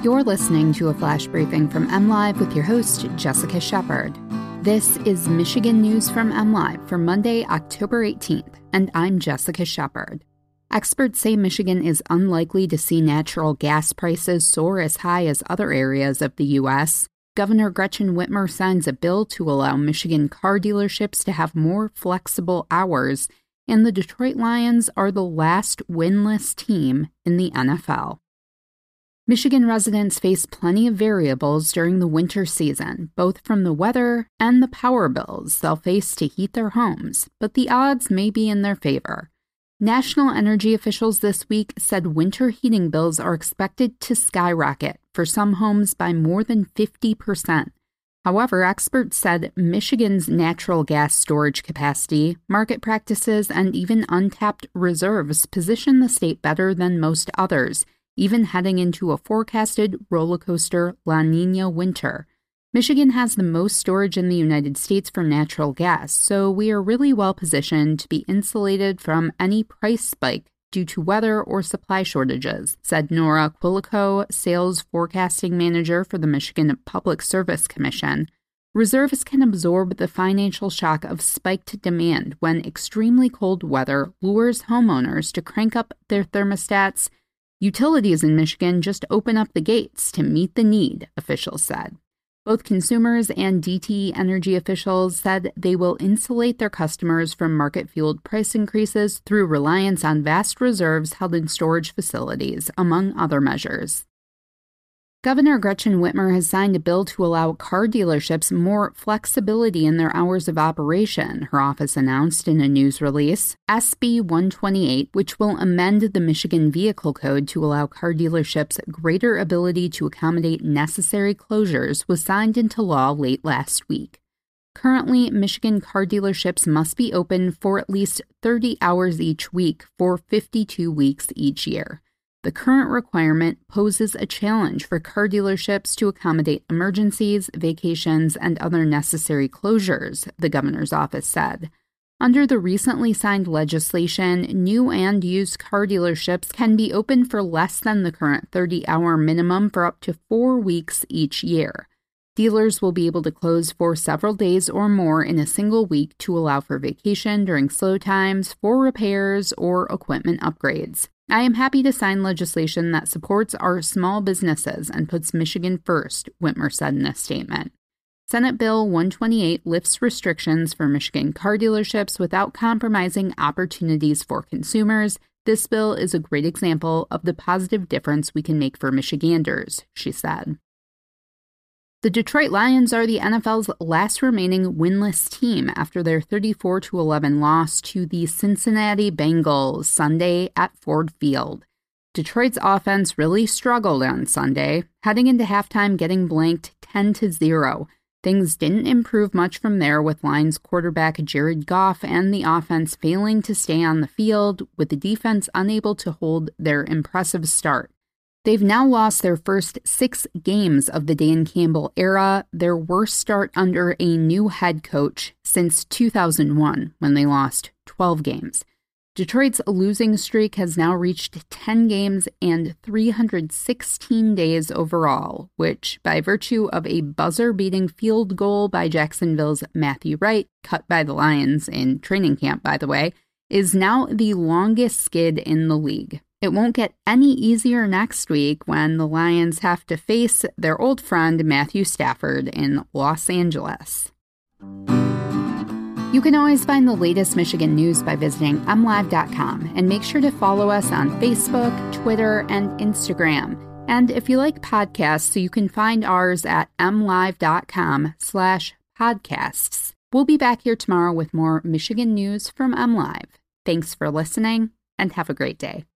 You're listening to a flash briefing from MLive with your host, Jessica Shepard. This is Michigan News from MLive for Monday, October 18th, and I'm Jessica Shepard. Experts say Michigan is unlikely to see natural gas prices soar as high as other areas of the U.S. Governor Gretchen Whitmer signs a bill to allow Michigan car dealerships to have more flexible hours, and the Detroit Lions are the last winless team in the NFL. Michigan residents face plenty of variables during the winter season, both from the weather and the power bills they'll face to heat their homes, but the odds may be in their favor. National energy officials this week said winter heating bills are expected to skyrocket for some homes by more than 50%. However, experts said Michigan's natural gas storage capacity, market practices, and even untapped reserves position the state better than most others even heading into a forecasted roller coaster La Nina winter. Michigan has the most storage in the United States for natural gas, so we are really well positioned to be insulated from any price spike due to weather or supply shortages, said Nora Quilico, sales forecasting manager for the Michigan Public Service Commission. Reserves can absorb the financial shock of spiked demand when extremely cold weather lures homeowners to crank up their thermostats Utilities in Michigan just open up the gates to meet the need, officials said. Both consumers and DTE Energy officials said they will insulate their customers from market fueled price increases through reliance on vast reserves held in storage facilities, among other measures. Governor Gretchen Whitmer has signed a bill to allow car dealerships more flexibility in their hours of operation, her office announced in a news release. SB 128, which will amend the Michigan Vehicle Code to allow car dealerships greater ability to accommodate necessary closures, was signed into law late last week. Currently, Michigan car dealerships must be open for at least 30 hours each week for 52 weeks each year. The current requirement poses a challenge for car dealerships to accommodate emergencies, vacations, and other necessary closures, the governor's office said. Under the recently signed legislation, new and used car dealerships can be open for less than the current 30 hour minimum for up to four weeks each year. Dealers will be able to close for several days or more in a single week to allow for vacation during slow times, for repairs, or equipment upgrades. I am happy to sign legislation that supports our small businesses and puts Michigan first, Whitmer said in a statement. Senate Bill 128 lifts restrictions for Michigan car dealerships without compromising opportunities for consumers. This bill is a great example of the positive difference we can make for Michiganders, she said. The Detroit Lions are the NFL's last remaining winless team after their 34 11 loss to the Cincinnati Bengals Sunday at Ford Field. Detroit's offense really struggled on Sunday, heading into halftime getting blanked 10 0. Things didn't improve much from there with Lions quarterback Jared Goff and the offense failing to stay on the field, with the defense unable to hold their impressive start. They've now lost their first six games of the Dan Campbell era, their worst start under a new head coach since 2001, when they lost 12 games. Detroit's losing streak has now reached 10 games and 316 days overall, which, by virtue of a buzzer beating field goal by Jacksonville's Matthew Wright, cut by the Lions in training camp, by the way, is now the longest skid in the league. It won't get any easier next week when the Lions have to face their old friend Matthew Stafford in Los Angeles. You can always find the latest Michigan news by visiting mlive.com and make sure to follow us on Facebook, Twitter, and Instagram. And if you like podcasts, so you can find ours at mlive.com slash podcasts. We'll be back here tomorrow with more Michigan news from MLive. Thanks for listening and have a great day.